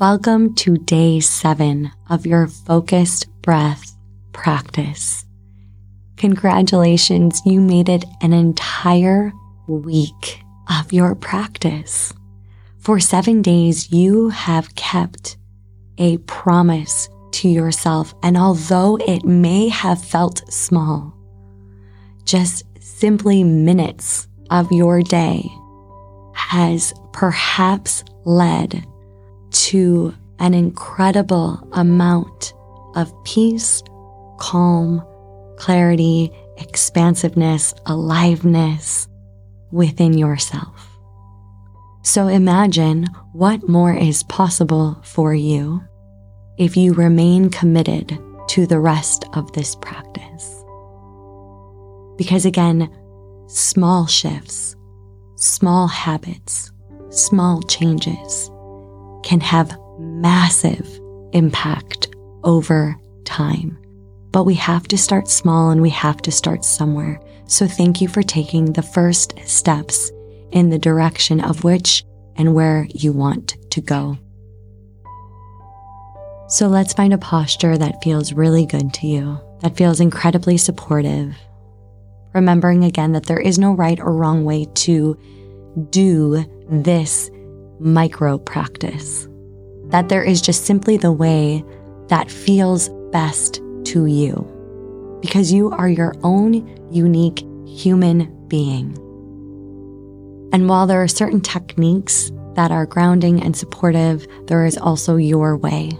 Welcome to day seven of your focused breath practice. Congratulations, you made it an entire week of your practice. For seven days, you have kept a promise to yourself. And although it may have felt small, just simply minutes of your day has perhaps led to an incredible amount of peace, calm, clarity, expansiveness, aliveness within yourself. So imagine what more is possible for you if you remain committed to the rest of this practice. Because again, small shifts, small habits, small changes can have massive impact over time. But we have to start small and we have to start somewhere. So thank you for taking the first steps in the direction of which and where you want to go. So let's find a posture that feels really good to you, that feels incredibly supportive. Remembering again that there is no right or wrong way to do this micro practice, that there is just simply the way that feels best to you, because you are your own unique human being. And while there are certain techniques that are grounding and supportive, there is also your way.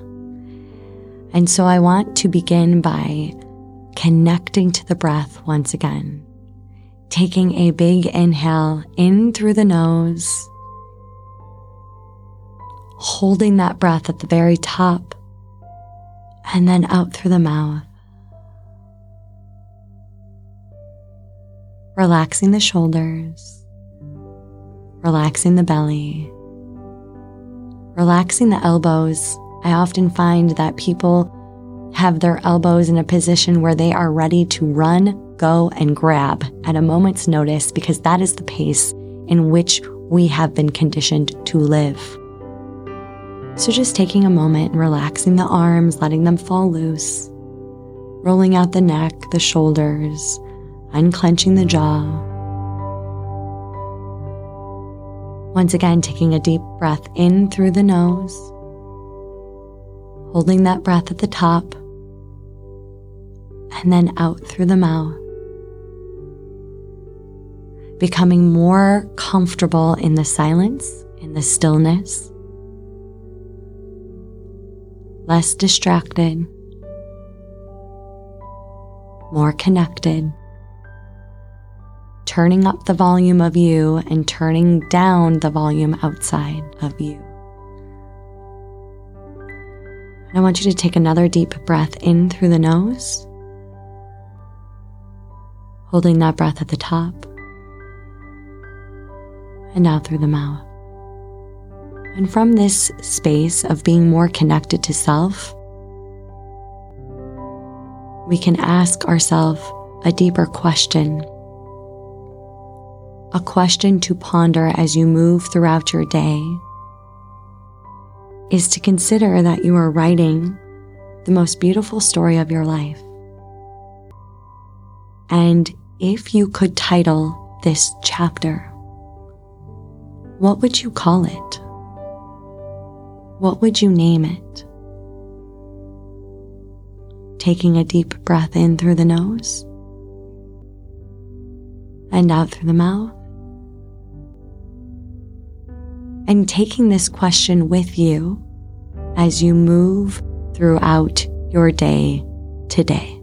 And so I want to begin by connecting to the breath once again. Taking a big inhale in through the nose holding that breath at the very top and then out through the mouth. Relaxing the shoulders, relaxing the belly, relaxing the elbows. I often find that people have their elbows in a position where they are ready to run, go, and grab at a moment's notice because that is the pace in which we have been conditioned to live. So just taking a moment and relaxing the arms, letting them fall loose, rolling out the neck, the shoulders, unclenching the jaw. Once again, taking a deep breath in through the nose, holding that breath at the top, and then out through the mouth. Becoming more comfortable in the silence, in the stillness less distracted, more connected, turning up the volume of you and turning down the volume outside of you. I want you to take another deep breath in through the nose, holding that breath at the top, and out through the mouth. And from this space of being more connected to self, we can ask ourselves a deeper question. A question to ponder as you move throughout your day is to consider that you are writing the most beautiful story of your life. And if you could title this chapter, what would you call it? What would you name it? Taking a deep breath in through the nose and out through the mouth. And taking this question with you as you move throughout your day today.